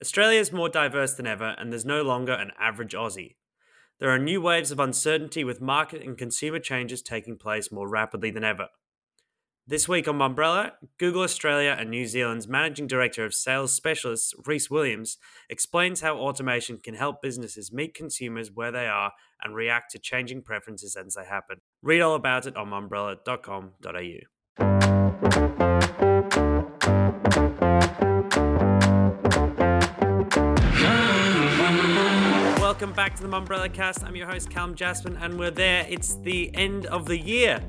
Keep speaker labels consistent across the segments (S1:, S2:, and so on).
S1: Australia is more diverse than ever, and there's no longer an average Aussie. There are new waves of uncertainty with market and consumer changes taking place more rapidly than ever. This week on Mumbrella, Google Australia and New Zealand's Managing Director of Sales Specialists, Rhys Williams, explains how automation can help businesses meet consumers where they are and react to changing preferences as they happen. Read all about it on mumbrella.com.au. Welcome back to the Mumbrella Cast. I'm your host, Callum Jasper, and we're there. It's the end of the year.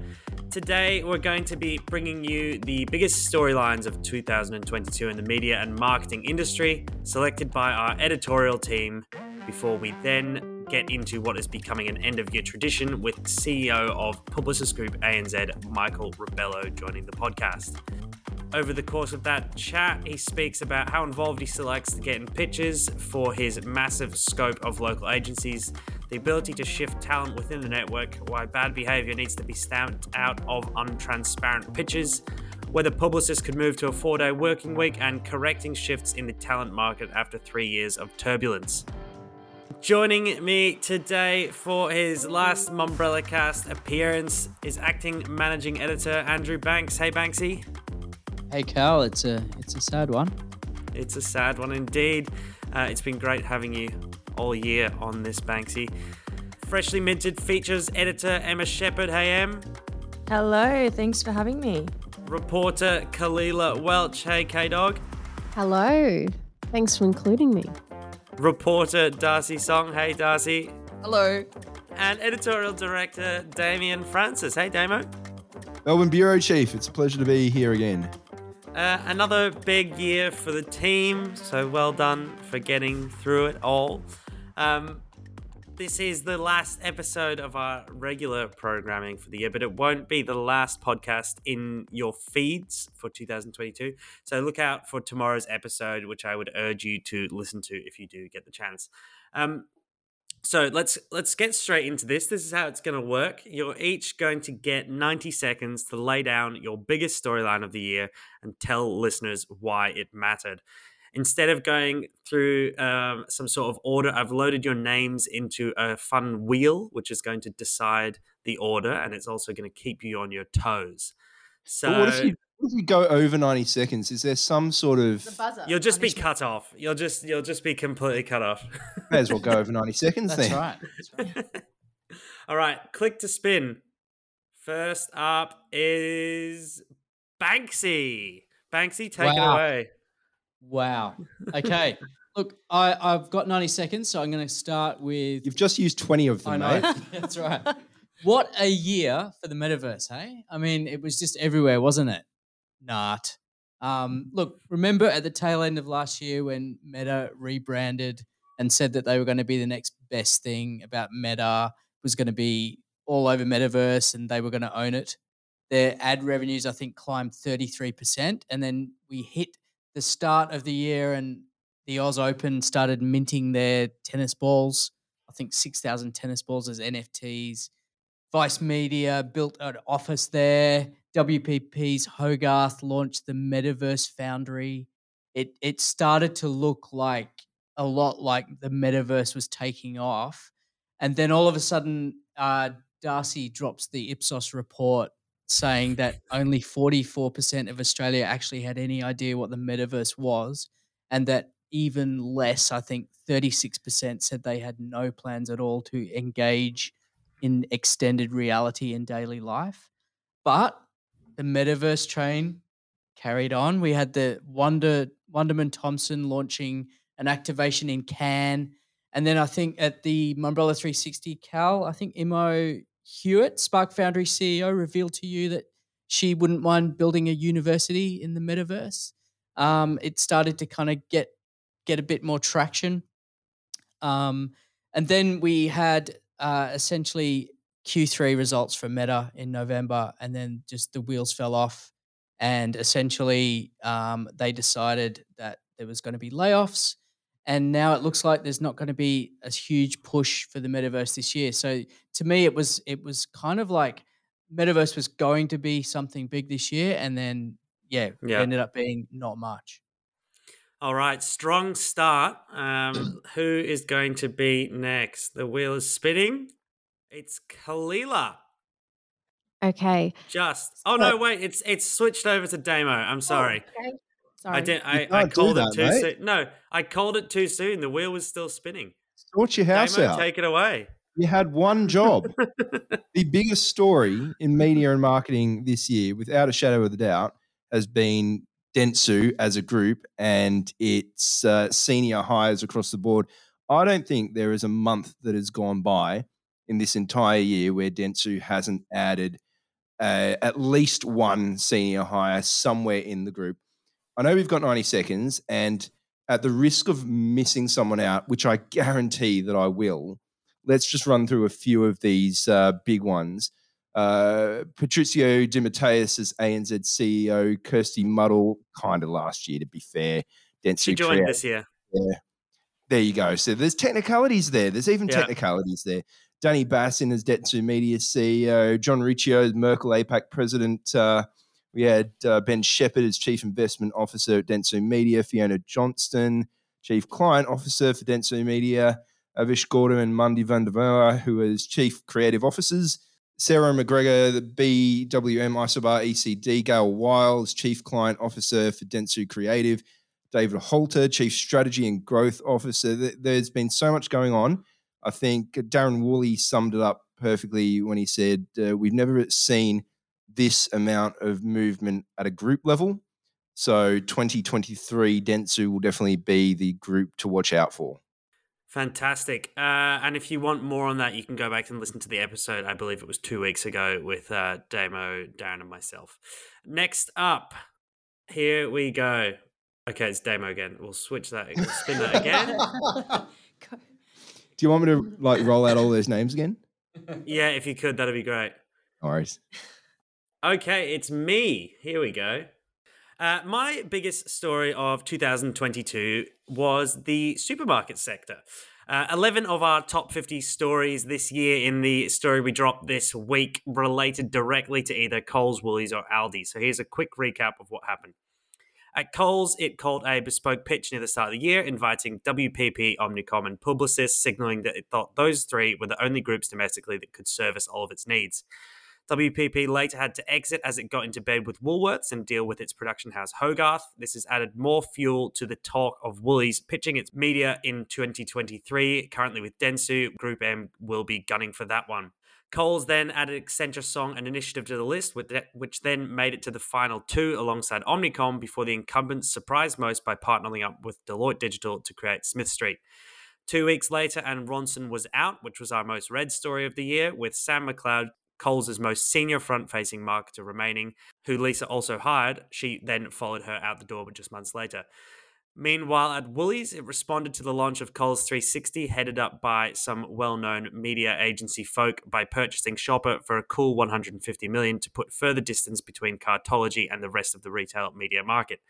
S1: Today, we're going to be bringing you the biggest storylines of 2022 in the media and marketing industry, selected by our editorial team, before we then get into what is becoming an end of year tradition with CEO of Publicis Group ANZ, Michael Rebello, joining the podcast. Over the course of that chat, he speaks about how involved he still likes to get in pitches for his massive scope of local agencies, the ability to shift talent within the network, why bad behavior needs to be stamped out of untransparent pitches, whether Publicis could move to a four day working week, and correcting shifts in the talent market after three years of turbulence. Joining me today for his last Mumbrella Cast appearance is acting managing editor Andrew Banks. Hey, Banksy.
S2: Hey Cal, it's a it's a sad one.
S1: It's a sad one indeed. Uh, it's been great having you all year on this Banksy. Freshly minted features editor Emma Shepherd. Hey Em.
S3: Hello, thanks for having me.
S1: Reporter Kalila Welch. Hey K Dog.
S4: Hello, thanks for including me.
S1: Reporter Darcy Song. Hey Darcy.
S5: Hello.
S1: And editorial director Damien Francis. Hey Damo.
S6: Melbourne Bureau Chief, it's a pleasure to be here again.
S1: Uh, another big year for the team, so well done for getting through it all. Um, this is the last episode of our regular programming for the year, but it won't be the last podcast in your feeds for 2022. So look out for tomorrow's episode, which I would urge you to listen to if you do get the chance. Um, so let's let's get straight into this. This is how it's going to work. You're each going to get 90 seconds to lay down your biggest storyline of the year and tell listeners why it mattered. Instead of going through um, some sort of order, I've loaded your names into a fun wheel, which is going to decide the order, and it's also going to keep you on your toes. So,
S6: But what if you if you go over ninety seconds? Is there some sort of
S1: you'll just be cut off. You'll just you'll just be completely cut off.
S6: may as well go over ninety seconds
S2: That's
S6: then?
S2: right. That's right.
S1: All right, click to spin. First up is Banksy. Banksy, take it away.
S2: Wow. Okay. Look, I, I've got 90 seconds, so I'm going to start with.
S6: You've just used twenty of
S2: I
S6: them,
S2: know.
S6: mate.
S2: That's right. What a year for the metaverse, hey? I mean, it was just everywhere, wasn't it? Not. Um, look, remember at the tail end of last year when Meta rebranded and said that they were going to be the next best thing about Meta was going to be all over metaverse and they were going to own it. Their ad revenues, I think, climbed 33%. And then we hit the start of the year and the Oz Open started minting their tennis balls. I think 6,000 tennis balls as NFTs. Vice Media built an office there. WPP's Hogarth launched the Metaverse Foundry. It it started to look like a lot like the metaverse was taking off, and then all of a sudden, uh, Darcy drops the Ipsos report saying that only forty four percent of Australia actually had any idea what the metaverse was, and that even less, I think thirty six percent said they had no plans at all to engage in extended reality in daily life. But the metaverse train carried on. We had the Wonder Wunderman Thompson launching an activation in Cannes. And then I think at the Mumbrella 360 Cal, I think Imo Hewitt, Spark Foundry CEO, revealed to you that she wouldn't mind building a university in the metaverse. Um, it started to kind of get get a bit more traction. Um, and then we had uh, essentially Q3 results for Meta in November, and then just the wheels fell off. And essentially, um, they decided that there was going to be layoffs. And now it looks like there's not going to be a huge push for the metaverse this year. So to me, it was it was kind of like metaverse was going to be something big this year, and then yeah,
S1: Yeah.
S2: it ended up being not much.
S1: All right, strong start. Um, who is going to be next? The wheel is spinning. It's Kalila.
S4: Okay.
S1: Just. Oh no, wait. It's it's switched over to Damo. I'm sorry.
S4: Oh, okay. Sorry.
S1: I didn't. I, I called
S6: that,
S1: it too
S6: mate.
S1: soon. No, I called it too soon. The wheel was still spinning.
S6: Sort your house
S1: Damo,
S6: out.
S1: take it away.
S6: You had one job. the biggest story in media and marketing this year, without a shadow of a doubt, has been Dentsu as a group and its uh, senior hires across the board. I don't think there is a month that has gone by in this entire year where Dentsu hasn't added uh, at least one senior hire somewhere in the group. I know we've got 90 seconds, and at the risk of missing someone out, which I guarantee that I will, let's just run through a few of these uh, big ones. Uh, Patricio Dimateus as ANZ CEO, Kirsty Muddle, kind of last year, to be fair. Dentsu
S1: She joined this year. Yeah.
S6: there you go. So there's technicalities there. There's even
S1: Yeah.
S6: technicalities there. Danny Bassin as Dentsu Media CEO, John Riccio as Merkle APAC president. Uh, we had uh, Ben Shepherd as chief investment officer at Dentsu Media, Fiona Johnston, chief client officer for Dentsu Media, Avish Gordhan and Mandie van der Merwe, who is chief creative officers. Sarah McGregor, the BWM Isobar ECD, Gail Wiles, chief client officer for Dentsu Creative. David Holter, Chief Strategy and Growth Officer. There's been so much going on. I think Darren Woolley summed it up perfectly when he said, uh, We've never seen this amount of movement at a group level. So 2023, Dentsu will definitely be the group to watch out for.
S1: Fantastic. Uh, and if you want more on that, you can go back and listen to the episode. I believe it was two weeks ago with uh, Damo, Darren, and myself. Next up, here we go. Okay, it's Damo again. We'll switch that. We'll spin that again.
S6: Do you want me to like roll out all those names again?
S1: yeah, if you could, that'd be great.
S6: No worries.
S1: Okay, it's me. Here we go. Uh, my biggest story of 2022 was the supermarket sector. Uh, 11 of our top 50 stories this year in the story we dropped this week related directly to either Coles, Woolies, or Aldi. So here's a quick recap of what happened. At Coles, it called a bespoke pitch near the start of the year, inviting WPP, Omnicom, and Publicis, signaling that it thought those three were the only groups domestically that could service all of its needs. WPP later had to exit as it got into bed with Woolworths and deal with its production house Hogarth. This has added more fuel to the talk of Woolies pitching its media in 2023. Currently with Dentsu, Group M will be gunning for that one. Coles then added Accenture Song and Initiative to the list, which then made it to the final two alongside Omnicom before the incumbents surprised most by partnering up with Deloitte Digital to create Smith Street. Two weeks later, and Ronson was out, which was our most read story of the year, with Sam McLeod, Coles' most senior front facing marketer remaining, who Lisa also hired. She then followed her out the door, but just months later. Meanwhile, at Woolies, it responded to the launch of Coles 360, headed up by some well-known media agency folk, by purchasing Shopper for a cool 150 million to put further distance between Cartology and the rest of the retail media market.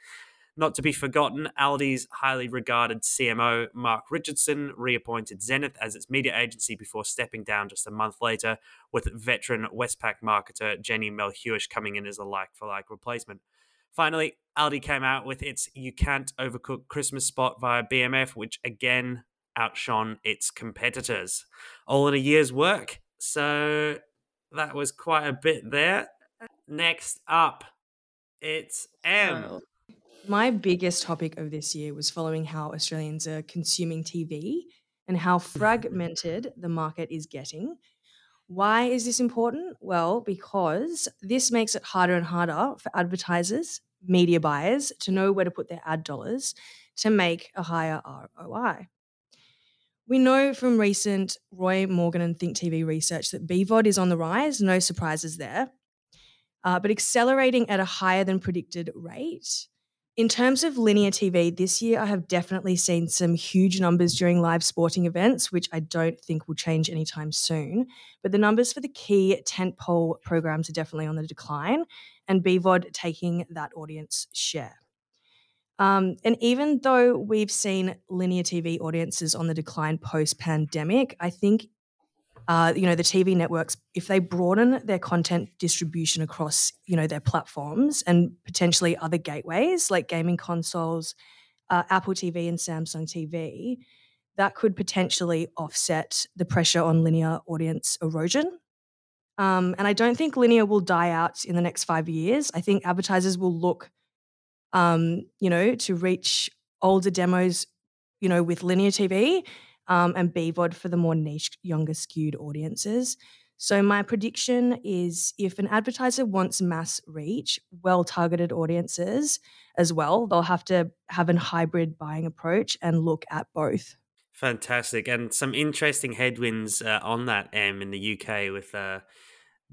S1: Not to be forgotten, Aldi's highly regarded CMO, Mark Richardson, reappointed Zenith as its media agency before stepping down just a month later, with veteran Westpac marketer Jenny Melhuish coming in as a like for like replacement. Finally, Aldi came out with its You Can't Overcook Christmas spot via BMF, which again outshone its competitors. All in a year's work. So that was quite a bit there. Next up, it's M.
S3: So, my biggest topic of this year was following how Australians are consuming TV and how fragmented the market is getting. Why is this important? Well, because this makes it harder and harder for advertisers, media buyers to know where to put their ad dollars to make a higher ROI. We know from recent Roy Morgan and Think TV research that BVOD is on the rise, no surprises there, uh, but accelerating at a higher than predicted rate. In terms of linear TV, this year I have definitely seen some huge numbers during live sporting events, which I don't think will change anytime soon. But the numbers for the key tentpole programs are definitely on the decline, and BVOD taking that audience share. Um, and even though we've seen linear TV audiences on the decline post pandemic, I think uh, you know the TV networks, if they broaden their content distribution across you know their platforms and potentially other gateways like gaming consoles, uh, Apple TV and Samsung TV, that could potentially offset the pressure on linear audience erosion. Um, and I don't think linear will die out in the next five years. I think advertisers will look, um, you know, to reach older demos, you know, with linear TV um, and BVOD for the more niche, younger skewed audiences. So my prediction is if an advertiser wants mass reach, well targeted audiences as well, they'll have to have a hybrid buying approach and look at both.
S1: Fantastic, and some interesting headwinds uh, on that M in the UK with uh,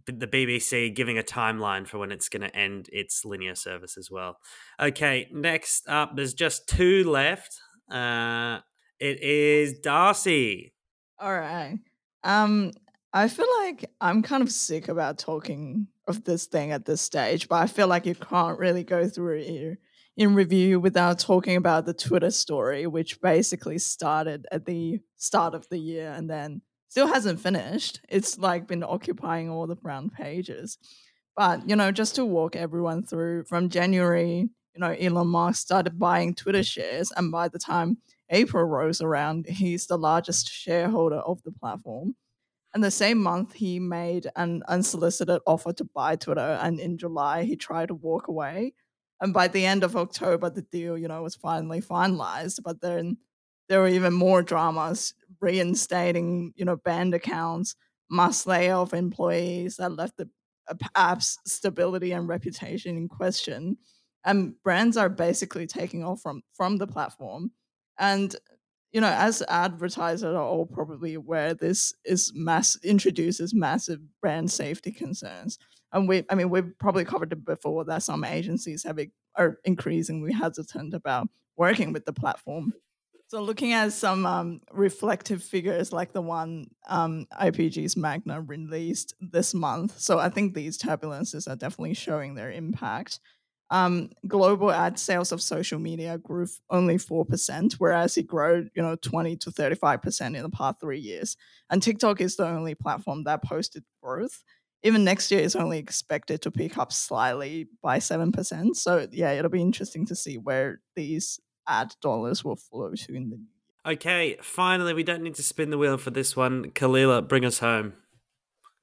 S1: the BBC giving a timeline for when it's going to end its linear service as well. Okay, next up, there's just two left. Uh, it is Darcy.
S5: All right. Um, I feel like I'm kind of sick about talking of this thing at this stage, but I feel like you can't really go through it in review without talking about the Twitter story, which basically started at the start of the year and then still hasn't finished. It's like been occupying all the front pages. But, you know, just to walk everyone through from January, you know, Elon Musk started buying Twitter shares. And by the time April rolls around, he's the largest shareholder of the platform. And the same month, he made an unsolicited offer to buy Twitter. And in July, he tried to walk away. And by the end of October, the deal, you know, was finally finalized. But then there were even more dramas reinstating, you know, banned accounts, mass layoff employees that left the uh, app's stability and reputation in question. And brands are basically taking off from from the platform. And you know, as advertisers are all probably aware, this is mass introduces massive brand safety concerns. And we, I mean, we've probably covered it before that some agencies have are increasingly hesitant about working with the platform. So, looking at some um, reflective figures like the one um, IPG's Magna released this month, so I think these turbulences are definitely showing their impact. Um, global ad sales of social media grew only 4%, whereas it grew, you know, 20 to 35% in the past three years. And TikTok is the only platform that posted growth. Even next year is only expected to pick up slightly by 7%. So, yeah, it'll be interesting to see where these ad dollars will flow to in the new
S1: year. Okay, finally, we don't need to spin the wheel for this one. Kalila, bring us home.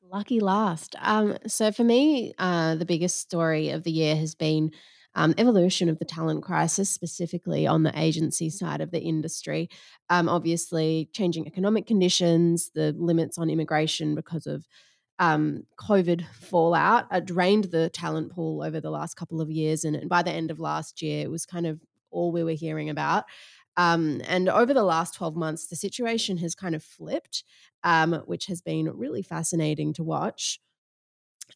S4: Lucky last. Um, so for me, uh, the biggest story of the year has been um, evolution of the talent crisis, specifically on the agency side of the industry. Um, obviously, changing economic conditions, the limits on immigration because of um, COVID fallout uh, drained the talent pool over the last couple of years. And, and by the end of last year, it was kind of all we were hearing about. Um, and over the last 12 months, the situation has kind of flipped, um, which has been really fascinating to watch.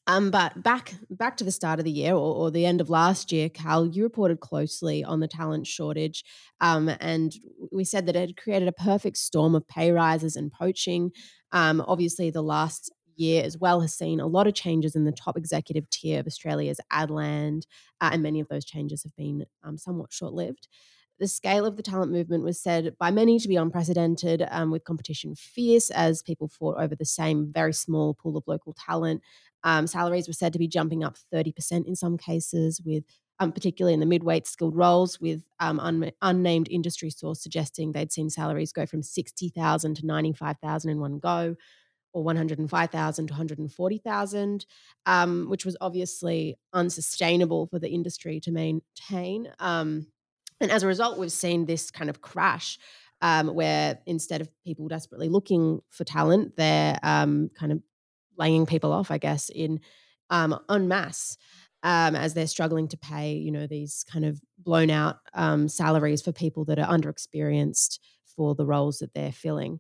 S4: Um, but back back to the start of the year or, or, the end of last year, Cal, you reported closely on the talent shortage, um, and we said that it had created a perfect storm of pay rises and poaching. Um, obviously, the last year as well has seen a lot of changes in the top executive tier of Australia's ad land, uh, and many of those changes have been um, somewhat short lived. The scale of the talent movement was said by many to be unprecedented, um, with competition fierce as people fought over the same very small pool of local talent. Um, salaries were said to be jumping up 30% in some cases, with um, particularly in the mid-weight skilled roles, with um, un- unnamed industry source suggesting they'd seen salaries go from 60,000 to 95,000 in one go, or 105,000 to 140,000, um, which was obviously unsustainable for the industry to maintain. Um, and as a result, we've seen this kind of crash um, where instead of people desperately looking for talent, they're um, kind of laying people off, I guess, in um, en masse. Um, as they're struggling to pay, you know, these kind of blown out um, salaries for people that are underexperienced for the roles that they're filling.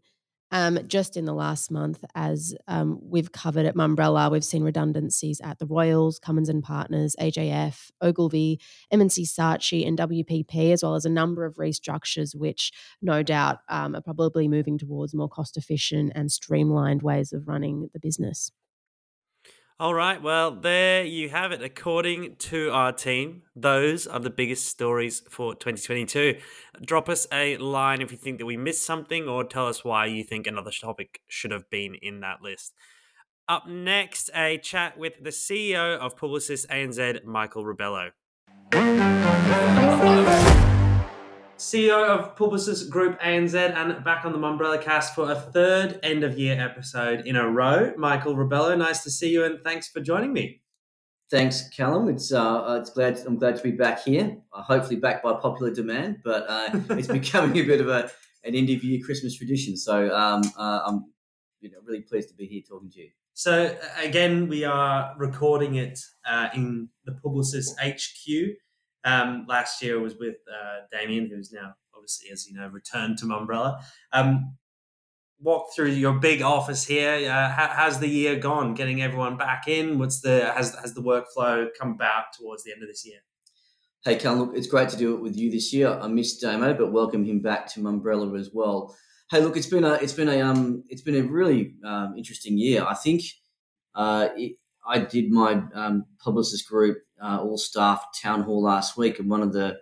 S4: Um, just in the last month, as um, we've covered at Mumbrella, we've seen redundancies at the Royals, Cummins and Partners, AJF, Ogilvy, M&C Saatchi, and WPP, as well as a number of restructures, which no doubt um, are probably moving towards more cost efficient and streamlined ways of running the business.
S1: All right, well, there you have it. According to our team, those are the biggest stories for 2022. Drop us a line if you think that we missed something or tell us why you think another topic should have been in that list. Up next, a chat with the CEO of Publicis ANZ, Michael Rebello. CEO of Publicis Group ANZ and back on the Mumbrella cast for a third end of year episode in a row. Michael Rebello, nice to see you and thanks for joining me.
S7: Thanks, Callum. It's uh, it's glad I'm glad to be back here. Uh, hopefully back by popular demand, but uh, it's becoming a bit of a an end of year Christmas tradition. So um, uh, I'm you know really pleased to be here talking to you.
S1: So again, we are recording it uh, in the Publicis HQ. Um, last year was with uh, Damien, who's now obviously, as you know, returned to Mumbrella. Um, walk through your big office here. Uh, how, how's the year gone? Getting everyone back in. What's the has has the workflow come about towards the end of this year?
S7: Hey, Cal, look, it's great to do it with you this year. I missed Damo, but welcome him back to Mumbrella as well. Hey, look, it's been a it's been a um it's been a really um, interesting year. I think uh, it, I did my um, Publicis Group uh, all staff town hall last week, and one of the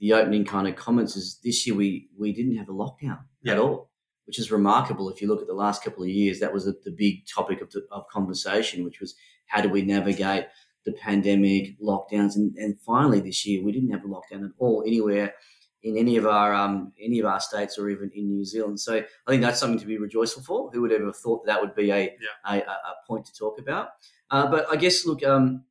S7: the opening kind of comments is this year we we didn't have a lockdown yeah. at all which is remarkable if you look at the last couple of years. That was a, the big topic of, the, of conversation, which was how do we navigate the pandemic, lockdowns, and, and finally this year we didn't have a lockdown at all anywhere in any of our um, any of our states or even in New Zealand. So I think that's something to be rejoiceful for. Who would ever have thought that would be a yeah. a, a, point to talk about? Uh, but I guess look, um,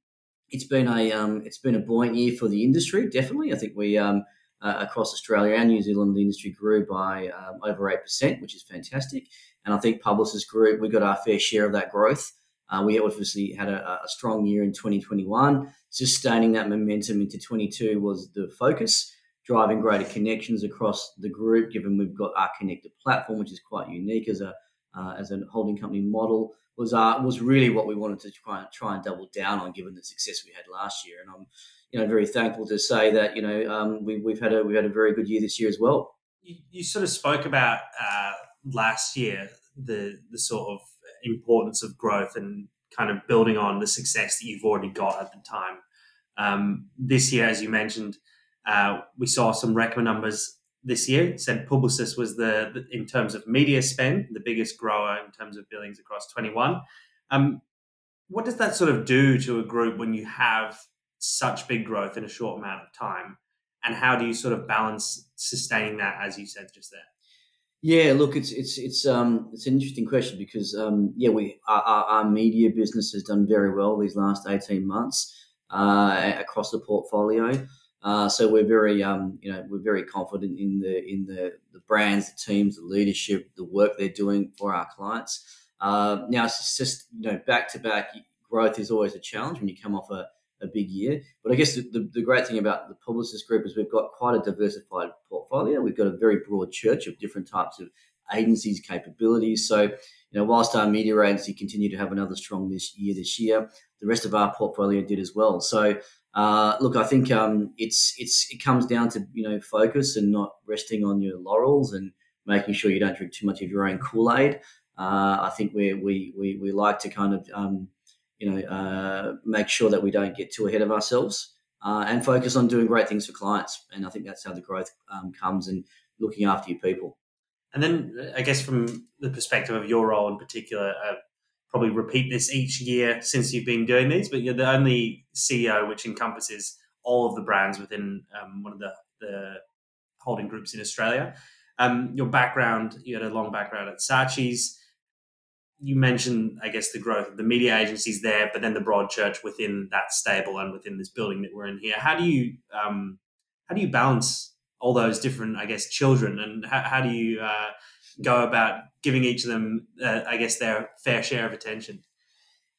S7: it's been a um, it's been a buoyant year for the industry. Definitely, I think we um, uh, across Australia and New Zealand, the industry grew by um, over 8%, which is fantastic. And I think Publicis grew. we got our fair share of that growth. Uh, we obviously had a, a, strong year in 2021. Sustaining that momentum into 22 was the focus, driving greater connections across the group, given we've got our connected platform, which is quite unique as a uh, as a holding company model was uh, was really what we wanted to try and try and double down on, given the success we had last year. And I'm you know very thankful to say that you know um, we, we've had a we've had a very good year this year as well.
S1: You, you sort of spoke about uh, last year the the sort of importance of growth and kind of building on the success that you've already got at the time. Um, this year, as you mentioned, uh, we saw some record numbers this year. Said Publicis was the, in terms of media spend the biggest grower in terms of billings across 21. Um, what does that sort of do to a group when you have such big growth in a short amount of time? And how do you sort of balance sustaining that, as you said just there?
S7: Yeah, look, it's it's it's um it's an interesting question because um yeah we our, our media business has done very well these last eighteen months uh, across the portfolio. Uh, so we're very um you know we're very confident in the in the the brands, the teams, the leadership, the work they're doing for our clients. Uh, now it's just you know back to back growth is always a challenge when you come off a a big year. But I guess the, the, the, great thing about the Publicis Group is we've got quite a diversified portfolio. We've got a very broad church of different types of agencies, capabilities. So, you know, whilst our media agency continued to have another strong this year, this year, the rest of our portfolio did as well. So, uh, look, I think um, it's it's it comes down to you know focus and not resting on your laurels and making sure you don't drink too much of your own Kool Aid. Uh, I think we we we we like to kind of um, you know, uh, make sure that we don't get too ahead of ourselves uh, and focus on doing great things for clients. And I think that's how the growth um, comes and looking after your people.
S1: And then, I guess, from the perspective of your role in particular, uh, probably repeat this each year since you've been doing these, but you're the only CEO which encompasses all of the brands within um, one of the, the holding groups in Australia. Um, your background, you had a long background at Saatchi's you mentioned, I guess, the growth of the media agencies there, but then the broad church within that stable and within this building that we're in here. How do you um, how do you balance all those different, I guess, children, and how, how do you uh, go about giving each of them, uh, I guess, their fair share of attention?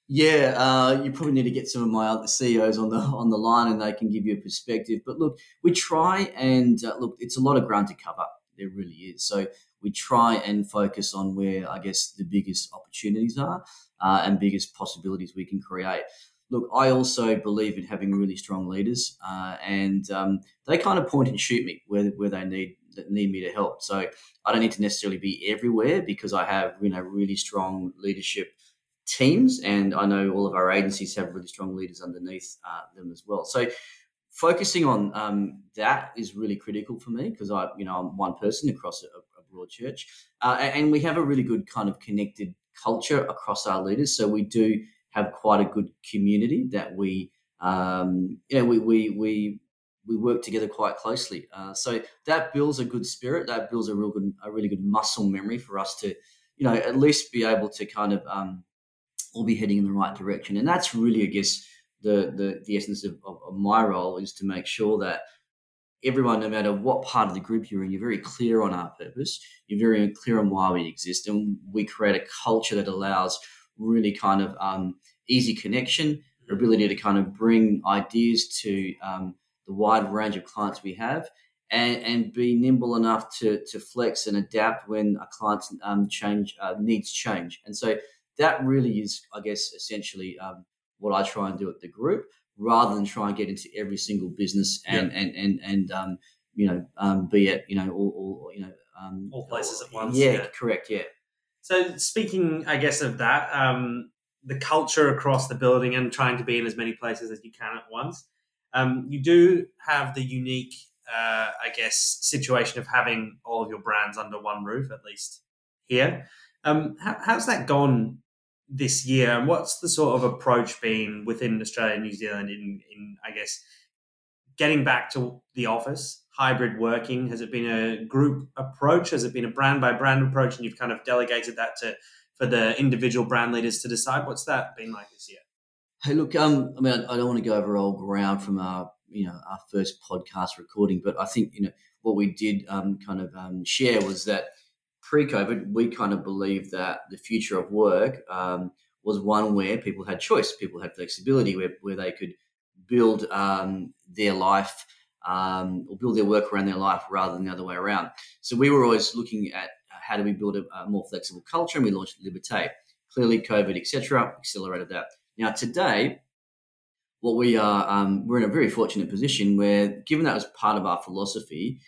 S7: Yeah, uh, you probably need to get some of my other CEOs on the on the line, and they can give you a perspective. But look, we try and uh, look. It's a lot of ground to cover. There really is. So we try and focus on where I guess the biggest opportunities are uh, and biggest possibilities we can create. Look, I also believe in having really strong leaders, uh, and um, they kind of point and shoot me where, where they need need me to help. So I don't need to necessarily be everywhere because I have you know really strong leadership teams, and I know all of our agencies have really strong leaders underneath uh, them as well. So focusing on um, that is really critical for me because I, you know, I'm one person across a, Broad Church. Uh, and we have a really good kind of connected culture across our leaders. So we do have quite a good community that we, um, you know, we, we, we, we work together quite closely. Uh, so that builds a good spirit. That builds a real good, a really good muscle memory for us to, you know, at least be able to kind of um, all be heading in the right direction. And that's really, I guess, the the, the essence of, of, my role is to make sure that everyone, no matter what part of the group you're in, you're very clear on our purpose. You're very clear on why we exist, and we create a culture that allows really kind of um, easy connection, ability to kind of bring ideas to um, the wide range of clients we have and, and be nimble enough to, to flex and adapt when a client's um, change uh, needs change. And so that really is, I guess, essentially um, what I try and do at the group, rather than try and get into every single business and
S1: Yeah.
S7: and and and um, you know um, be at, you know all, all you know um,
S1: All places at once,
S7: Yeah,
S1: yeah.
S7: correct. Yeah.
S1: So speaking, I guess, of that, um, the culture across the building and trying to be in as many places as you can at once, um, you do have the unique, uh, I guess, situation of having all of your brands under one roof, at least here. Um, how, how's that gone this year, and what's the sort of approach been within Australia and New Zealand in, in I guess, getting back to the office, hybrid working? Has it been a group approach? Has it been a brand by brand approach, and you've kind of delegated that to for the individual brand leaders to decide? What's that been like this year?
S7: Hey, look, um, I mean, I, don't want to go over old ground from our, you know, our first podcast recording, but I think, you know, what we did um, kind of um, share was that pre-COVID, we kind of believed that the future of work um, was one where people had choice, people had flexibility, where, where they could build um, their life um, or build their work around their life rather than the other way around. So we were always looking at how do we build a, a more flexible culture, and we launched Liberté. Clearly, COVID, etc., accelerated that. Now, today, what we are, um, we're in a very fortunate position where, given that was part of our philosophy,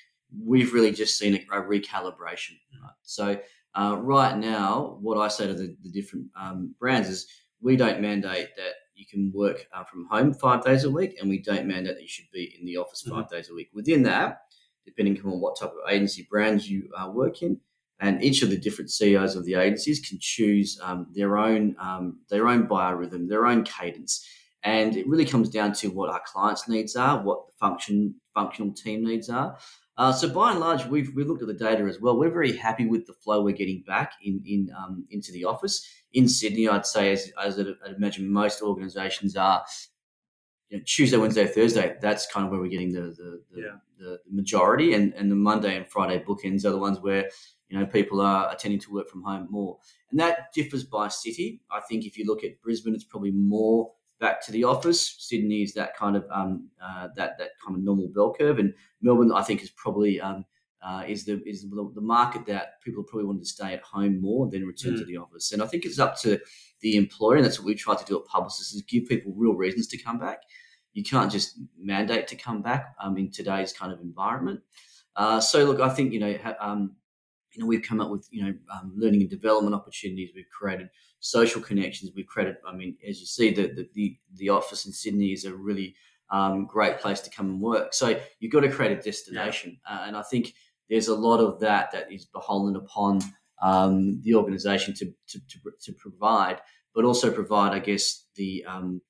S7: we've really just seen a, a recalibration. Right? So, uh, right now, what I say to the, the different um, brands is we don't mandate that you can work uh, from home five days a week, and we don't mandate that you should be in the office 5 days a week. Within that, depending on what type of agency brands you uh, work in, and each of the different CEOs of the agencies can choose um, their own um, their own biorhythm, their own cadence, and it really comes down to what our clients' needs are, what the function functional team needs are. Uh, so by and large, we've we've looked at the data as well. We're very happy with the flow we're getting back in in um, into the office in Sydney. I'd say, as, as I'd, I'd imagine most organisations are, you know, Tuesday, Wednesday, Thursday. That's kind of where we're getting the the, the,
S1: Yeah.
S7: the majority, and and the Monday and Friday bookends are the ones where you know people are tending to work from home more, and that differs by city. I think if you look at Brisbane, it's probably more back to the office. Sydney is that kind of um, uh, that that kind of normal bell curve, and Melbourne, I think, is probably um, uh, is the is the, the market that people probably want to stay at home more than return to the office. And I think it's up to the employer, and that's what we try to do at Publicis, is give people real reasons to come back. You can't just mandate to come back um, in today's kind of environment. Uh, so look, I think you know, ha- um, you know, we've come up with you know um, learning and development opportunities. We've created social connections. We've created, I mean, as you see, the the the, the office in Sydney is a really um, great place to come and work. So you've got to create a destination, uh, and I think there's a lot of that that is beholden upon um, the organisation to, to to to provide, but also provide, I guess, the um,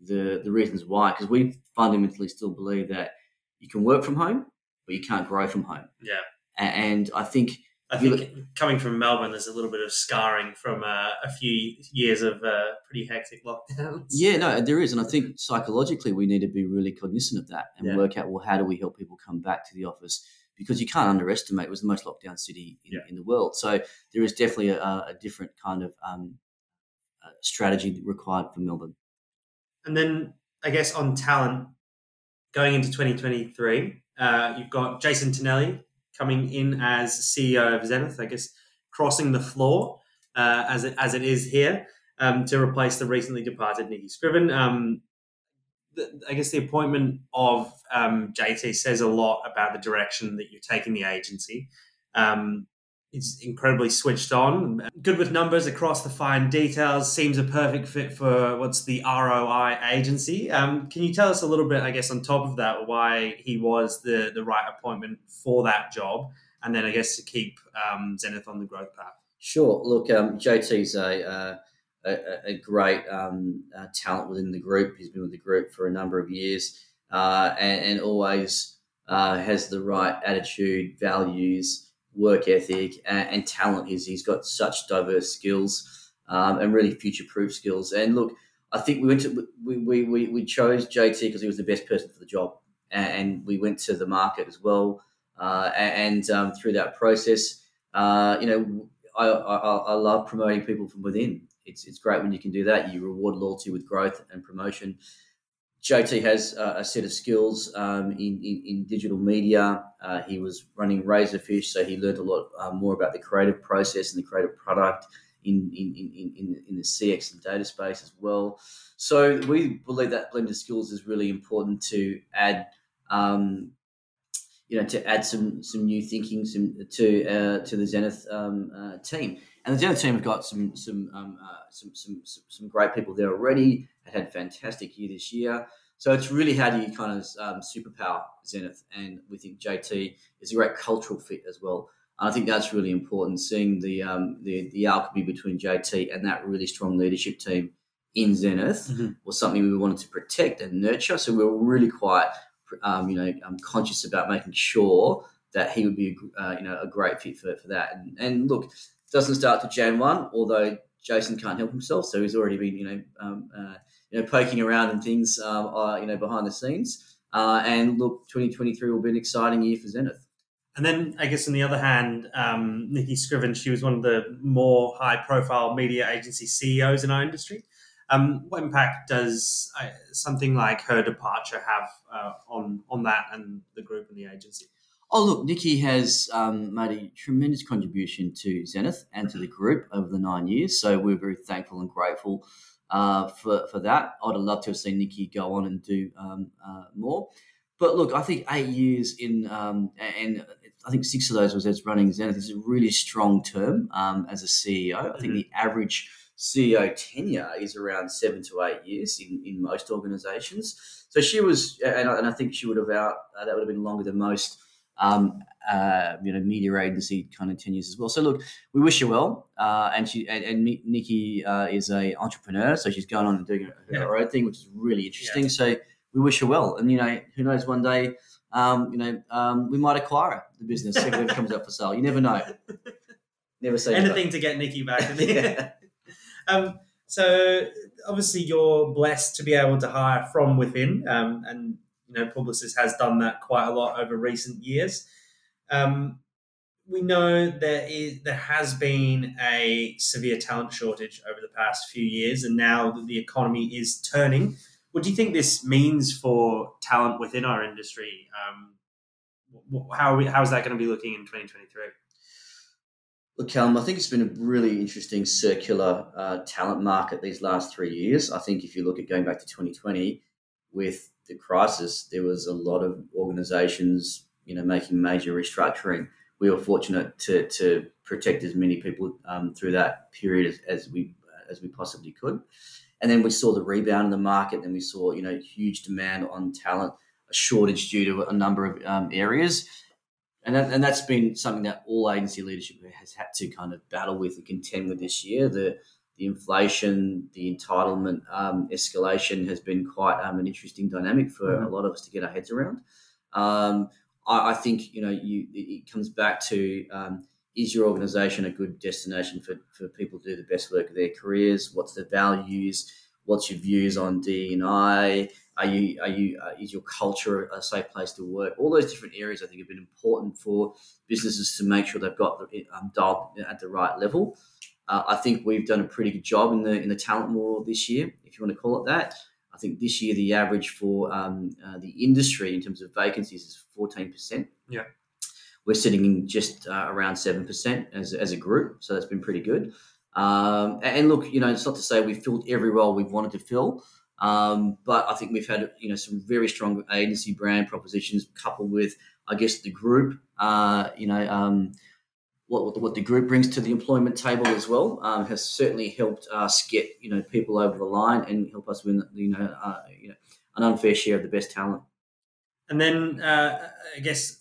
S7: the the reasons why, because we fundamentally still believe that you can work from home, but you can't grow from home.
S1: Yeah.
S7: And I think
S1: I think coming from Melbourne, there's a little bit of scarring from uh, a few years of uh, pretty hectic lockdowns.
S7: Yeah, no, there is, and I think psychologically we need to be really cognizant of that and
S1: Yeah.
S7: work out well how do we help people come back to the office because you can't underestimate it was the most locked down city in,
S1: Yeah.
S7: in the world. So there is definitely a, a different kind of um, uh, strategy required for Melbourne.
S1: And then I guess on talent, going into 2023, uh, you've got Jason Tonelli coming in as CEO of Zenith, I guess crossing the floor uh, as, it, as it is here um, to replace the recently departed Nikki Scriven. Um, I guess the appointment of um, JT says a lot about the direction that you're taking the agency. Um, He's incredibly switched on, good with numbers across the fine details. Seems a perfect fit for what's the ROI agency. Um, can you tell us a little bit, I guess, on top of that, why he was the the right appointment for that job, and then I guess to keep um, Zenith on the growth path.
S7: Sure. Look, um, JT's a, a, a great um, uh, talent within the group. He's been with the group for a number of years. uh, and, and always uh, has the right attitude, values, work ethic, and, and talent. He's, he's got such diverse skills um, and really future proof skills. And look, I think we went to we, we, we, we chose JT because he was the best person for the job, and, we went to the market as well. Uh, and um, through that process, uh, you know, I, I, I love promoting people from within. It's it's great when you can do that. You reward loyalty with growth and promotion. JT has a set of skills um, in, in, in, digital media. Uh, he was running Razorfish, so he learned a lot uh, more about the creative process and the creative product in, in, in, in, in the CX and data space as well. So we believe that blend of skills is really important to add, um, you know, to add some some new thinking some, to uh, to the Zenith um, uh, team. And the Zenith team have got some some, um, uh, some, some some great people there already. Had had a fantastic year this year. So it's really how do you kind of um, superpower Zenith, and we think JT is a great cultural fit as well. And I think that's really important. Seeing the um, the the alchemy between JT and that really strong leadership team in Zenith mm-hmm. was something we wanted to protect and nurture. So we were really quite, um, you know, um, conscious about making sure that he would be, uh, you know, a great fit for, for that. And, and look, doesn't start to Jan one, although Jason can't help himself, so he's already been, you know, um, uh, you know, poking around and things, um, uh, you know, behind the scenes. Uh, and look, 2023 will be an exciting year for Zenith.
S1: And then, I guess, on the other hand, um, Nikki Scriven, she was one of the more high profile media agency CEOs in our industry. Um, what impact does uh, something like her departure have uh, on, on that and the group and the agency?
S7: Oh, look, Nikki has um, made a tremendous contribution to Zenith and to the group over the nine years. So we're very thankful and grateful uh, for, for that. I'd have loved to have seen Nikki go on and do um, uh, more. But look, I think eight years in, um, and I think six of those was as running Zenith is a really strong term um, as a CEO. I think mm-hmm. the average CEO tenure is around seven to eight years in, in most organizations. So she was, and I, and I think she would have out, uh, that would have been longer than most, um, uh, you know, media agency kind of tenures as well. So look, we wish her well. Uh, and she, and, and Nikki uh, is a entrepreneur, so she's going on and doing her, her own thing, which is really interesting. Yeah. So we wish her well. And, you know, who knows, one day, um, you know, um, we might acquire the business if it comes up for sale. You never know. Never say
S1: anything to get Nikki back. yeah. um, so obviously, you're blessed to be able to hire from within, um, and you know, Publicis has done that quite a lot over recent years. Um, we know there is there has been a severe talent shortage over the past few years, and now that the economy is turning, what do you think this means for talent within our industry? Um, how, we, how is that going to be looking in 2023?
S7: Look, Callum, I think it's been a really interesting circular uh, talent market these last three years. I think if you look at going back to 2020 with the crisis, there was a lot of organisations, you know, making major restructuring. We were fortunate to, to protect as many people um, through that period as, as we as we possibly could. And then we saw the rebound in the market. Then we saw, you know, huge demand on talent, a shortage due to a number of um, areas. And, that, and that's been something that all agency leadership has had to kind of battle with and contend with this year. The, the inflation, the entitlement um, escalation has been quite um, an interesting dynamic for mm-hmm. a lot of us to get our heads around. Um, I, I, think you know you, it comes back to um, is your organization a good destination for, for people to do the best work of their careers? What's the values? What's your views on D and I? Are you are you uh, is your culture a safe place to work? All those different areas I think have been important for businesses to make sure they've got the, um, dialed at the right level. Uh, I think we've done a pretty good job in the in the talent war this year, if you want to call it that. I think this year the average for um, uh, the industry in terms of vacancies is fourteen percent.
S1: Yeah.
S7: We're sitting in just uh, around 7% as, as a group. So that's been pretty good. Um, and look, you know, it's not to say we've filled every role we've wanted to fill, um, but I think we've had, you know, some very strong agency brand propositions coupled with, I guess, the group, uh, you know, um, what, what the group brings to the employment table as well um, has certainly helped us get, you know, people over the line and help us win, you know, uh, you know, an unfair share of the best talent.
S1: And then uh, I guess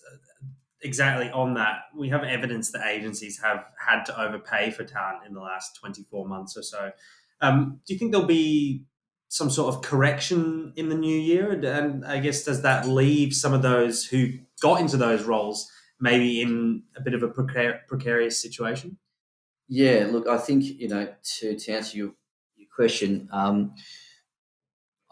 S1: exactly on that, we have evidence that agencies have had to overpay for talent in the last 24 months or so. Um, do you think there'll be some sort of correction in the new year? And, and I guess does that leave some of those who got into those roles maybe in a bit of a precar- precarious situation?
S7: Yeah, look, I think you know to to answer your your question. Um,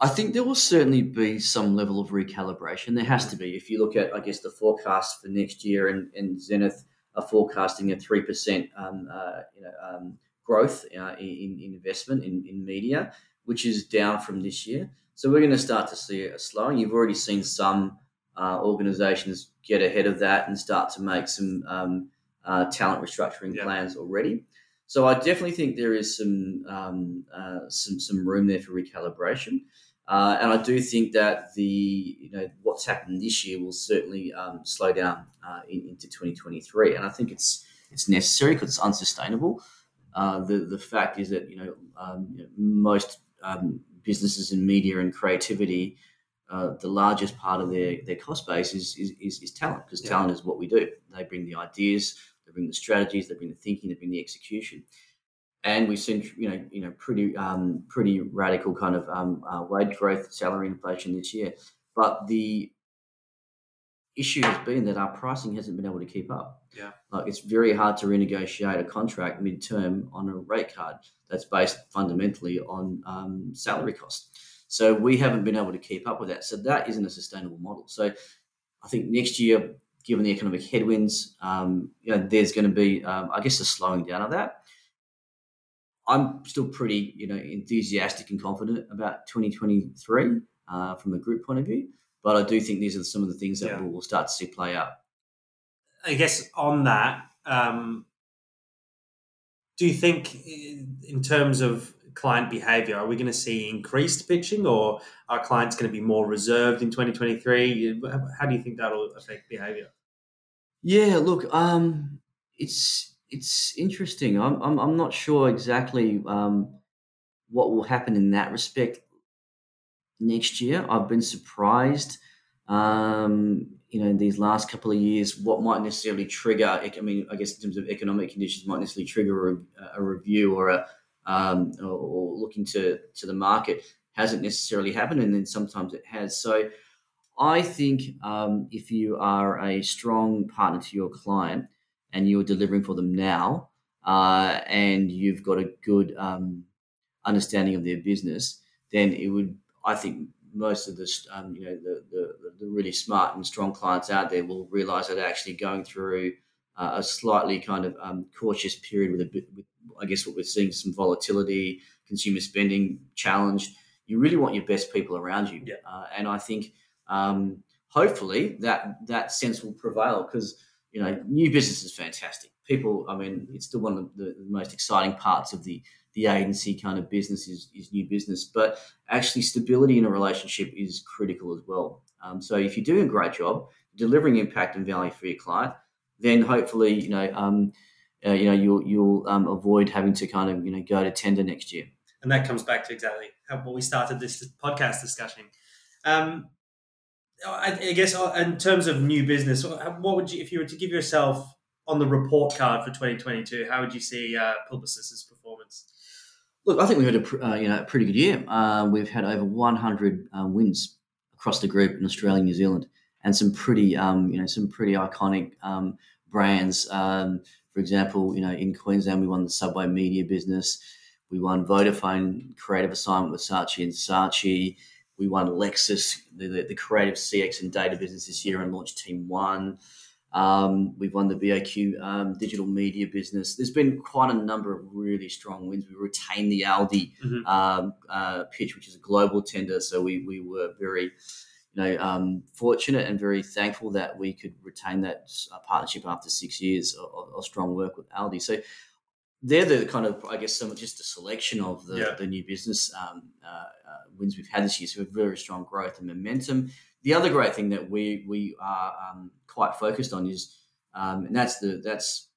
S7: I think there will certainly be some level of recalibration. There has to be. If you look at, I guess, the forecast for next year, and, and Zenith are forecasting a three percent, um, uh, you know, um, growth uh, in, in investment in, in media, which is down from this year. So we're going to start to see a slowing. You've already seen some uh, organisations get ahead of that and start to make some um, uh, talent restructuring
S1: Yeah.
S7: plans already. So I definitely think there is some um, uh, some some room there for recalibration. Uh, and I do think that the you know what's happened this year will certainly um, slow down uh, in, into 2023, and I think it's it's necessary because it's unsustainable. Uh, the the fact is that you know, um, you know, most um, businesses in media and creativity, uh, the largest part of their, their cost base is is, is, is talent because
S1: Yeah.
S7: talent is what we do. They bring the ideas, they bring the strategies, they bring the thinking, they bring the execution and we've seen you know you know pretty um, pretty radical kind of um, uh, wage growth, salary inflation this year. But the issue has been that our pricing hasn't been able to keep up.
S1: Yeah.
S7: like it's very hard to renegotiate a contract mid-term on a rate card that's based fundamentally on um, salary cost. So we haven't been able to keep up with that. So that isn't a sustainable model. So I think next year, given the economic headwinds, um, you know, there's going to be, um, I guess, a slowing down of that. I'm still pretty, you know, enthusiastic and confident about 2023 uh, from a group point of view. But I do think these are some of the things that
S1: Yeah.
S7: we'll, we'll start to see play out.
S1: I guess on that, um, do you think in in terms of client behavior, are we going to see increased pitching or are clients going to be more reserved in 2023? How do you think that'll affect behavior?
S7: Yeah, look, um, it's it's interesting. I'm I'm, I'm not sure exactly um, what will happen in that respect next year. I've been surprised, um, you know, in these last couple of years, what might necessarily trigger. I mean, I guess in terms of economic conditions, might necessarily trigger a, a review or a um, or, looking to to the market hasn't necessarily happened, and then sometimes it has. So. I think um, if you are a strong partner to your client and you're delivering for them now, uh, and you've got a good um, understanding of their business, then it would. I think most of the um, you know the, the the really smart and strong clients out there will realize that actually going through uh, a slightly kind of um, cautious period with a bit, with, I guess what we're seeing some volatility, consumer spending challenged. You really want your best people around you,
S1: Yeah.
S7: uh, and I think um, hopefully that that sense will prevail because you know new business is fantastic. People, I mean, it's still one of the, the most exciting parts of the the agency kind of business is, is new business, but actually stability in a relationship is critical as well. Um, so if you're doing a great job, delivering impact and value for your client, then hopefully you know um, uh, you know you'll you'll um, avoid having to kind of you know go to tender next year.
S1: And that comes back to exactly how what we started this podcast discussion. Um, I, I guess uh, in terms of new business, what would you, if you were to give yourself on the report card for 2022, how would you see uh, Publicis's performance?
S7: Look, I think we've had a uh, you know a pretty good year. Uh, we've had over 100 um, wins across the group in Australia and New Zealand, and some pretty um, you know some pretty iconic um, brands. Um, for example, you know in Queensland we won the Subway Media business. We won Vodafone creative assignment with Saatchi and Saatchi. We won Lexus, the, the, creative CX and data business this year, and launched Team One. Um, we've won the BOQ um, digital media business. There's been quite a number of really strong wins. We retained the Aldi
S1: Mhm.
S7: um, uh, pitch, which is a global tender. So we, we were very, you know, um, fortunate and very thankful that we could retain that uh, partnership after six years of, of- strong work with Aldi. So they're the kind of, I guess, some just a selection of the,
S1: Yeah.
S7: the new business um, uh, uh, wins we've had this year. So we have very strong growth and momentum. The other great thing that we we are um, quite focused on is, um, and that's the that's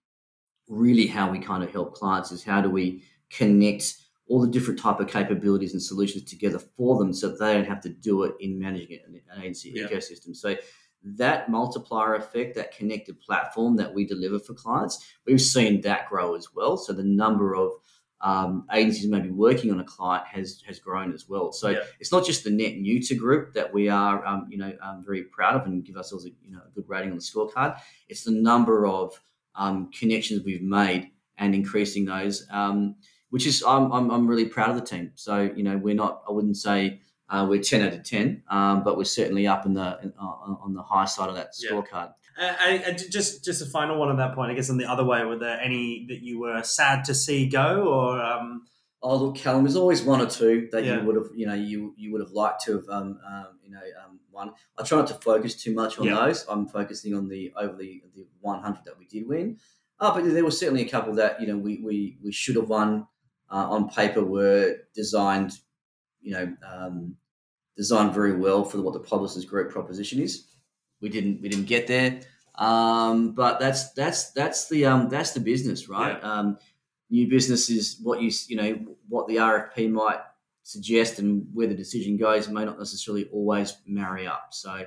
S7: really how we kind of help clients is how do we connect all the different type of capabilities and solutions together for them so they don't have to do it in managing an agency
S1: Yeah.
S7: ecosystem. So that multiplier effect, that connected platform that we deliver for clients, we've seen that grow as well. So the number of um, agencies maybe working on a client has has grown as well. So
S1: Yeah.
S7: it's not just the net new to group that we are, um, you know, um, very proud of and give ourselves a you know a good rating on the scorecard. It's the number of um, connections we've made and increasing those, um, which is I'm, I'm I'm really proud of the team. So you know we're not I wouldn't say uh, we're ten out of ten, um, but we're certainly up in the in, uh, on the high side of that
S1: Yeah.
S7: scorecard.
S1: Uh, and, and just just a final one on that point. I guess on the other way, were there any that you were sad to see go, or um,
S7: Oh look, Callum, there's always one or two that
S1: Yeah.
S7: you would have, you know, you you would have liked to have, um, um, you know, um, won. I try not to focus too much on
S1: Yeah.
S7: those. I'm focusing on the over the the 100 that we did win. Uh, but there was certainly a couple that you know we we, we should have won. Uh, on paper, were designed, you know, um, designed very well for what the Publicis group proposition is. We didn't we didn't get there, um, but that's that's that's the um, that's the business, right? Um, new business is what you you know what the RFP might suggest and where the decision goes may not necessarily always marry up. So,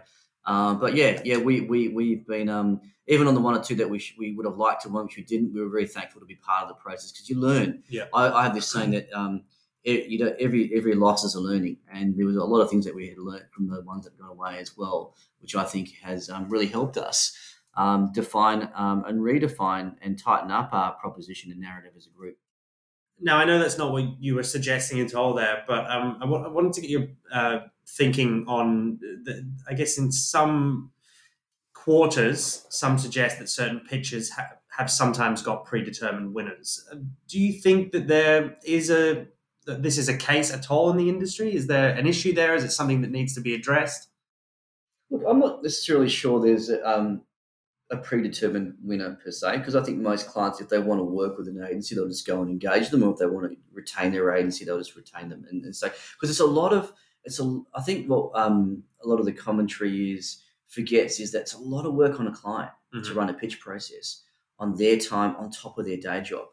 S7: um, but yeah, yeah, we we we've been um, even on the one or two that we sh- we would have liked to win, which we didn't. We were very thankful to be part of the process because you learn.
S1: Yeah.
S7: I, I have this saying that um, it, you know every every loss is a learning, and there was a lot of things that we had learned from the ones that got away as well, which I think has um, really helped us um, define um, and redefine and tighten up our proposition and narrative as a group.
S1: Now, I know that's not what you were suggesting at all there, but um, I, wanted to get your uh, thinking on, the, I guess, in some quarters, some suggest that certain pitches ha- have sometimes got predetermined winners. Uh, Do you think that there is a that this is a case at all in the industry? Is there an issue there? Is it something that needs to be addressed?
S7: Look, I'm not necessarily sure there's um, a predetermined winner per se, because I think most clients, if they want to work with an agency, they'll just go and engage them, or if they want to retain their agency, they'll just retain them. And, and so, because it's a lot of, it's a, I think what um, a lot of the commentary is forgets is that it's a lot of work on a client to run a pitch process on their time on top of their day job.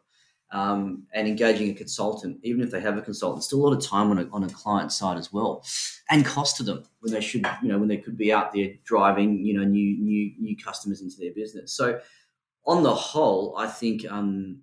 S7: Um, and engaging a consultant, even if they have a consultant, still a lot of time on a, on a client side as well, and cost to them when they should, you know, when they could be out there driving, you know, new new new customers into their business. So, on the whole, I think um,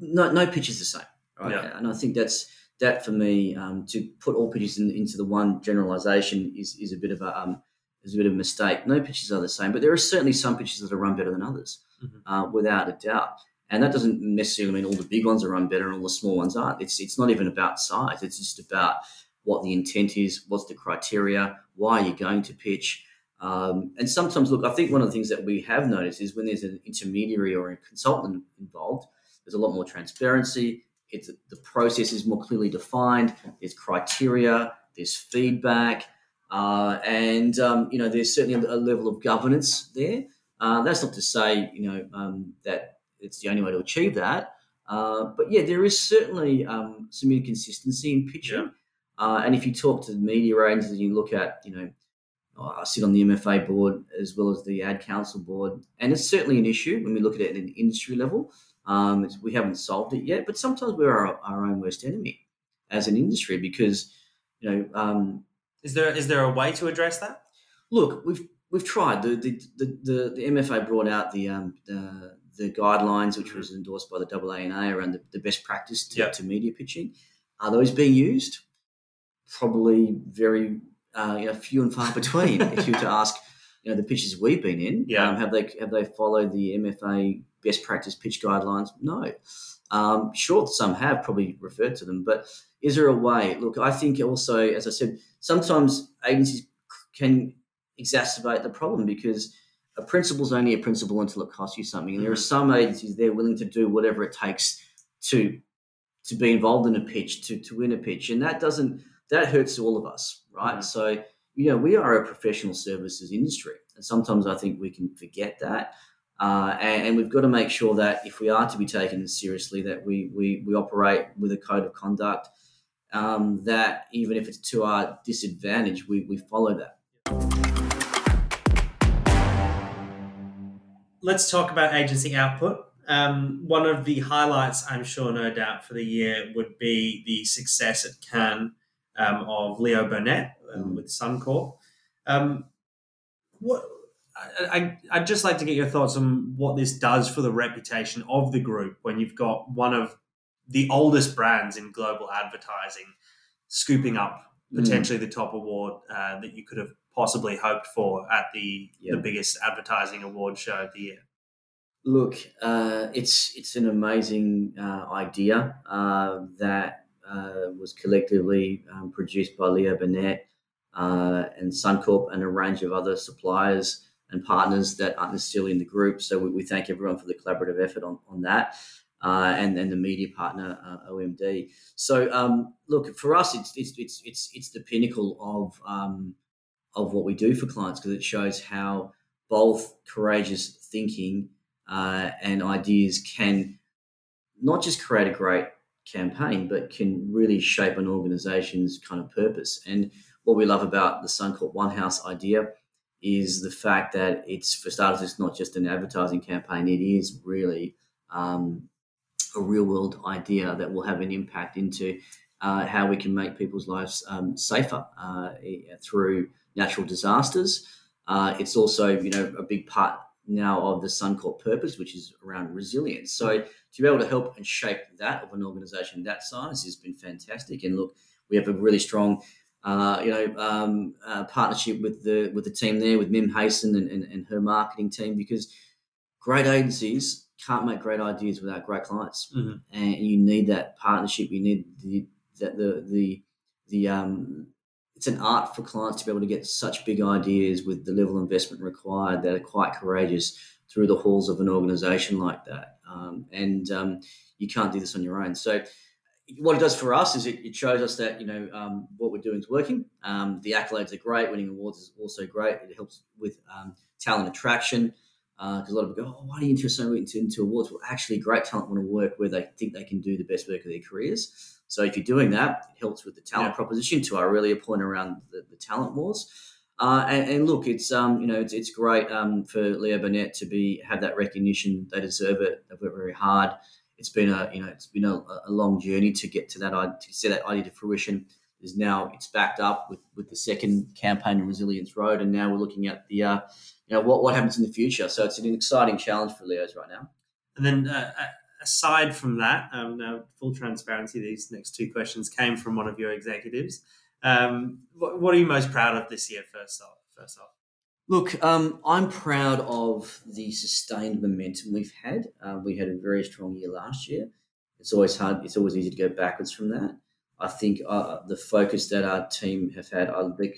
S7: no no pitch is the same, right?
S1: Yeah.
S7: And I think that's that for me um, to put all pitches in, into the one generalization is is a bit of a um, is a bit of a mistake. No pitches are the same, but there are certainly some pitches that are run better than others,
S1: Mhm.
S7: uh, without a doubt. And that doesn't necessarily mean all the big ones are run better and all the small ones aren't. It's it's not even about size. It's just about what the intent is, what's the criteria, why are you going to pitch. Um, and sometimes, look, I think one of the things that we have noticed is when there's an intermediary or a consultant involved, there's a lot more transparency. It's the process is more clearly defined. There's criteria. There's feedback. Uh, and um, you know, there's certainly a level of governance there. Uh, that's not to say you know um, that it's the only way to achieve that. Uh, but yeah, there is certainly um, some inconsistency in pitching. Uh, and if you talk to the media agencies, you look at you know, I sit on the MFA board as well as the Ad Council board, and it's certainly an issue when we look at it at an industry level. Um, we haven't solved it yet, but sometimes we're our, our own worst enemy as an industry because you know um,
S1: Is there is there a way to address that?
S7: look, we've we've tried. The the, the, the, the MFA brought out the um, the, the guidelines, which was endorsed by the AANA around the, the best practice to,
S1: Yeah.
S7: to media pitching. Are those being used? Probably very uh, you know few and far between. if you were to ask, you know, the pitches we've been in,
S1: Yeah.
S7: um, have they have they followed the MFA best practice pitch guidelines? No. Um, sure, some have probably referred to them, but is there a way? Look, I think also, as I said, sometimes agencies can exacerbate the problem because a principle is only a principle until it costs you something. And there are some agencies they're willing to do whatever it takes to to be involved in a pitch, to to win a pitch, and that doesn't that hurts all of us, right?
S1: Mhm.
S7: So you know we are a professional services industry, and sometimes I think we can forget that. Uh, and, and we've got to make sure that if we are to be taken seriously, that we we, we operate with a code of conduct. Um, that even if it's to our disadvantage, we, we follow that.
S1: Let's talk about agency output. Um, one of the highlights, I'm sure, no doubt, for the year would be the success at Cannes um, of Leo Burnett um,
S7: Mm.
S1: with Suncorp. Um, what I, I'd just like to get your thoughts on what this does for the reputation of the group when you've got one of the oldest brands in global advertising scooping up
S7: Mm.
S1: potentially the top award uh, that you could have possibly hoped for at the
S7: Yeah.
S1: the biggest advertising award show of the year.
S7: Look, uh, it's it's an amazing uh, idea uh, that uh, was collectively um, produced by Leo Burnett uh, and Suncorp and a range of other suppliers and partners that aren't necessarily in the group. So we, we thank everyone for the collaborative effort on, on that. Uh, and and the media partner uh, OMD. So um, look for us, it's it's it's it's it's the pinnacle of um, of what we do for clients because it shows how both courageous thinking uh, and ideas can not just create a great campaign, but can really shape an organization's kind of purpose. And what we love about the Suncorp One House idea is the fact that it's, for starters, it's not just an advertising campaign, it is really um, a real world idea that will have an impact into uh, how we can make people's lives um, safer uh, through natural disasters. Uh, it's also, you know, a big part now of the Suncorp purpose, which is around resilience. So to be able to help and shape that of an organisation that size has been fantastic. And look, we have a really strong, uh, you know, um, uh, partnership with the with the team there, with Mim Haysom and, and, and her marketing team, because great agencies can't make great ideas without great clients,
S1: Mhm.
S7: and you need that partnership. You need the that the the the um it's an art for clients to be able to get such big ideas with the level of investment required that are quite courageous through the halls of an organization like that. Um, and um, you can't do this on your own. So, what it does for us is it, it shows us that you know um, what we're doing is working. Um, the accolades are great. Winning awards is also great. It helps with um, talent attraction because a lot of people go, "Oh, why are you interested so into, into awards?" Well, actually, great talent want to work where they think they can do the best work of their careers. So if you're doing that, it helps with the talent
S1: Yeah.
S7: proposition. To our earlier point around the, the talent wars, uh, and, and look, it's um, you know it's, it's great um, for Leo Burnett to be have that recognition. They deserve it. They've worked very hard. It's been a you know it's been a, a long journey to get to that i- to see that idea to fruition. Is now it's backed up with, with the second campaign, and Resilience Road, and now we're looking at the uh, you know what what happens in the future. So it's an exciting challenge for Leo's right now.
S1: And then, uh, a- aside from that, um, now full transparency, these next two questions came from one of your executives. Um, what, what are you most proud of this year? First off, first off.
S7: Look, um, I'm proud of the sustained momentum we've had. Uh, we had a very strong year last year. It's always hard. It's always easy to go backwards from that. I think uh, the focus that our team have had, uh, the,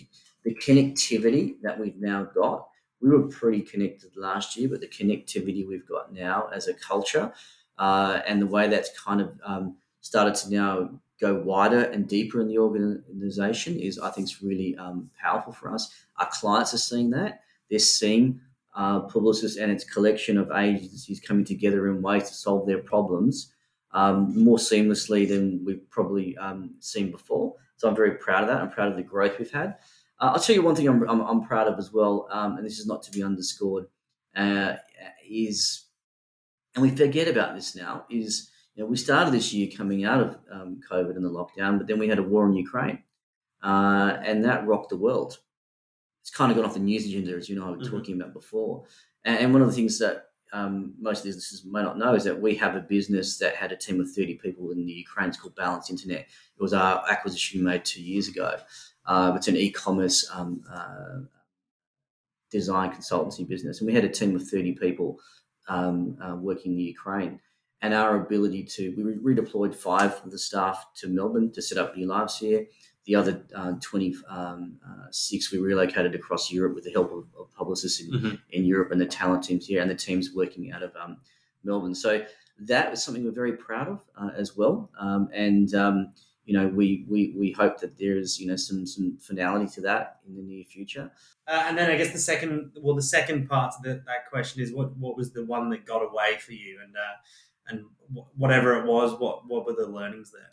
S7: the connectivity that we've now got. We were pretty connected last year, but the connectivity we've got now as a culture, uh, and the way that's kind of um, started to now go wider and deeper in the organization is, I think, is really um, powerful for us. Our clients are seeing that. They're seeing uh, Publicis and its collection of agencies coming together in ways to solve their problems um, more seamlessly than we've probably um, seen before. So I'm very proud of that. I'm proud of the growth we've had. Uh, I'll tell you one thing I'm, I'm, I'm proud of as well, um, and this is not to be underscored, uh, is, and we forget about this now, is you know, we started this year coming out of um, COVID and the lockdown, but then we had a war in Ukraine, uh, and that rocked the world. It's kind of gone off the news agenda, as you know, I was
S1: Mhm.
S7: talking about before. And, and one of the things that um, most businesses may not know is that we have a business that had a team of 30 people in the Ukraine. It's called Balance Internet. It was our acquisition we made two years ago. Uh, it's an e-commerce um, uh, design consultancy business, and we had a team of 30 people um, uh, working in the Ukraine. And our ability to, we re- redeployed five of the staff to Melbourne to set up new lives here. The other uh, 26 um, uh, we relocated across Europe with the help of, of Publicis in,
S1: Mhm.
S7: in Europe and the talent teams here and the teams working out of um, Melbourne. So that was something we're very proud of uh, as well. Um, and um, you know, we, we we hope that there is you know some some finality to that in the near future.
S1: Uh, and then I guess the second, well, the second part of the, that question is what what was the one that got away for you, and uh, and wh- whatever it was, what what were the learnings there?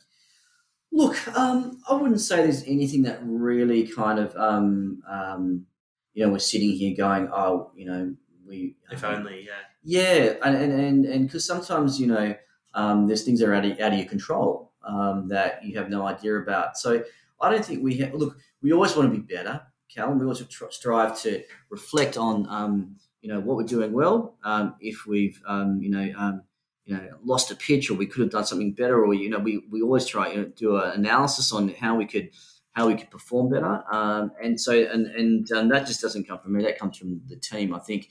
S7: Look, um, I wouldn't say there's anything that really kind of um, um, you know we're sitting here going, oh, you know, we
S1: If
S7: um,
S1: only, yeah.
S7: Yeah, and and and and because sometimes you know um, there's things that are out of, out of your control um, that you have no idea about. So I don't think we have. Look, we always want to be better, Cal. and We always tr- strive to reflect on um, you know what we're doing well. Um, if we've um, you know um, you know lost a pitch or we could have done something better or you know we, we always try to do an analysis on how we could how we could perform better um, and so and and that just doesn't come from me that comes from the team i think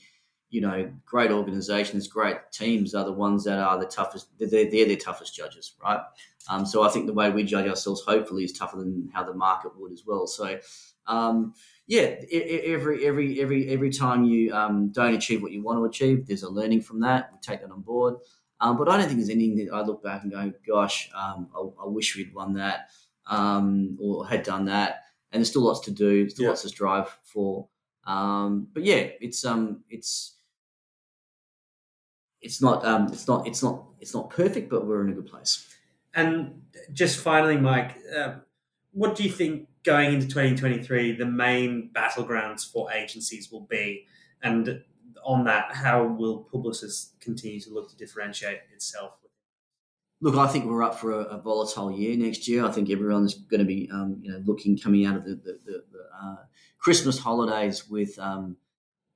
S7: you know great organizations great teams are the ones that are the toughest they're, they're their toughest judges right um, so i think the way we judge ourselves hopefully is tougher than how the market would as well so um, yeah, every every every every time you um, don't achieve what you want to achieve, there's a learning from that. We take that on board. Um, but I don't think there's anything that I look back and go, "Gosh, um, I, I, wish we'd won that um, or had done that." And there's still lots to do, still yeah. lots to strive for. Um, but yeah, it's um, it's it's not um, it's not it's not it's not perfect, but we're in a good place.
S1: And just finally, Mike, uh, what do you think going into 2023, the main battlegrounds for agencies will be? And on that, how will Publicis continue to look to differentiate itself?
S7: Look, I think we're up for a, a volatile year next year. I think everyone's going to be, um, you know, looking coming out of the, the, the, the uh, Christmas holidays with um,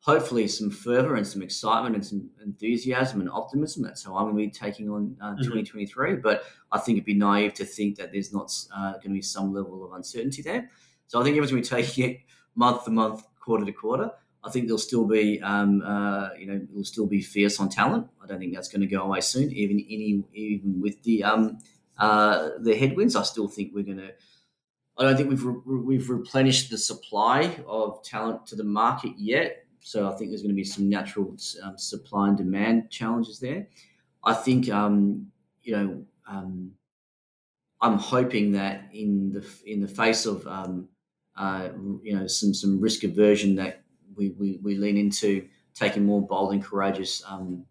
S7: hopefully some fervor and some excitement and some enthusiasm and optimism. That's how I'm going to be taking on uh, mm-hmm. 2023. But I think it'd be naive to think that there's not uh, going to be some level of uncertainty there. So I think everyone's going to be taking it month to month, quarter to quarter. I think there'll still be, um, uh, you know, it'll still be fierce on talent. I don't think that's going to go away soon, even any, even with the um, uh, the headwinds. I still think we're going to. I don't think we've re- we've replenished the supply of talent to the market yet so I think there's going to be some natural um, supply and demand challenges there. I think um, you know um, I'm hoping that in the in the face of um, uh, you know some some risk aversion that we, we, we lean into taking more bold and courageous um,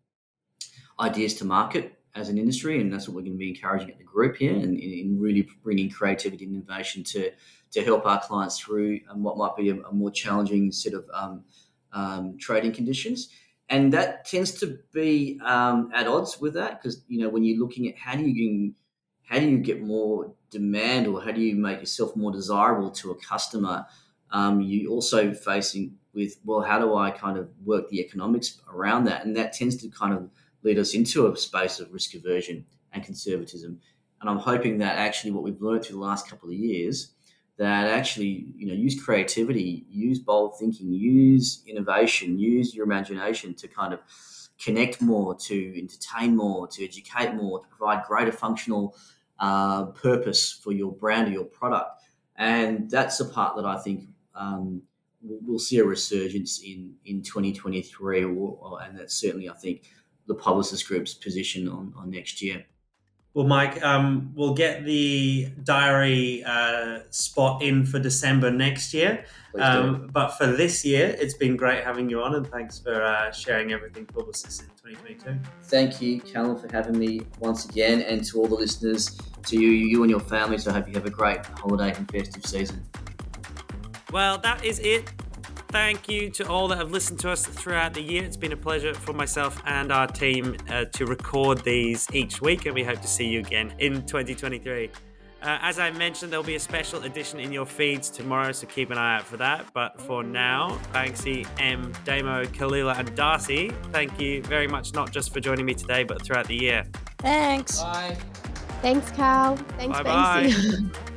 S7: ideas to market as an industry, and that's what we're going to be encouraging at the group here, and in really bringing creativity and innovation to to help our clients through what might be a, a more challenging set of um, um, trading conditions. And that tends to be um, at odds with that because you know when you're looking at how do you how do you get more demand or how do you make yourself more desirable to a customer, um, you also facing with well how do I kind of work the economics around that, and that tends to kind of lead us into a space of risk aversion and conservatism. And I'm hoping that actually what we've learned through the last couple of years that actually you know use creativity use bold thinking use innovation use your imagination to kind of connect more to entertain more to educate more to provide greater functional uh, purpose for your brand or your product. And that's the part that i think um, we'll see a resurgence in in 2023 or, or, and that's certainly i think the Publicis group's position on, on next year
S1: well, Mike, um, we'll get the diary uh, spot in for December next year. Um, but for this year, it's been great having you on, and thanks for uh, sharing everything Publicis in 2022.
S7: Thank you, Callum, for having me once again, and to all the listeners, to you, you and your families. I hope you have a great holiday and festive season.
S1: Well, that is it thank you to all that have listened to us throughout the year. It's been a pleasure for myself and our team uh, to record these each week, and we hope to see you again in 2023. Uh, as I mentioned, there'll be a special edition in your feeds tomorrow, so keep an eye out for that. But for now, Banksy, M, Damo, Kalila, and Darcy, thank you very much, not just for joining me today, but throughout the year.
S3: Thanks.
S2: Bye.
S4: Thanks, Cal. Thanks,
S1: bye
S4: Banksy.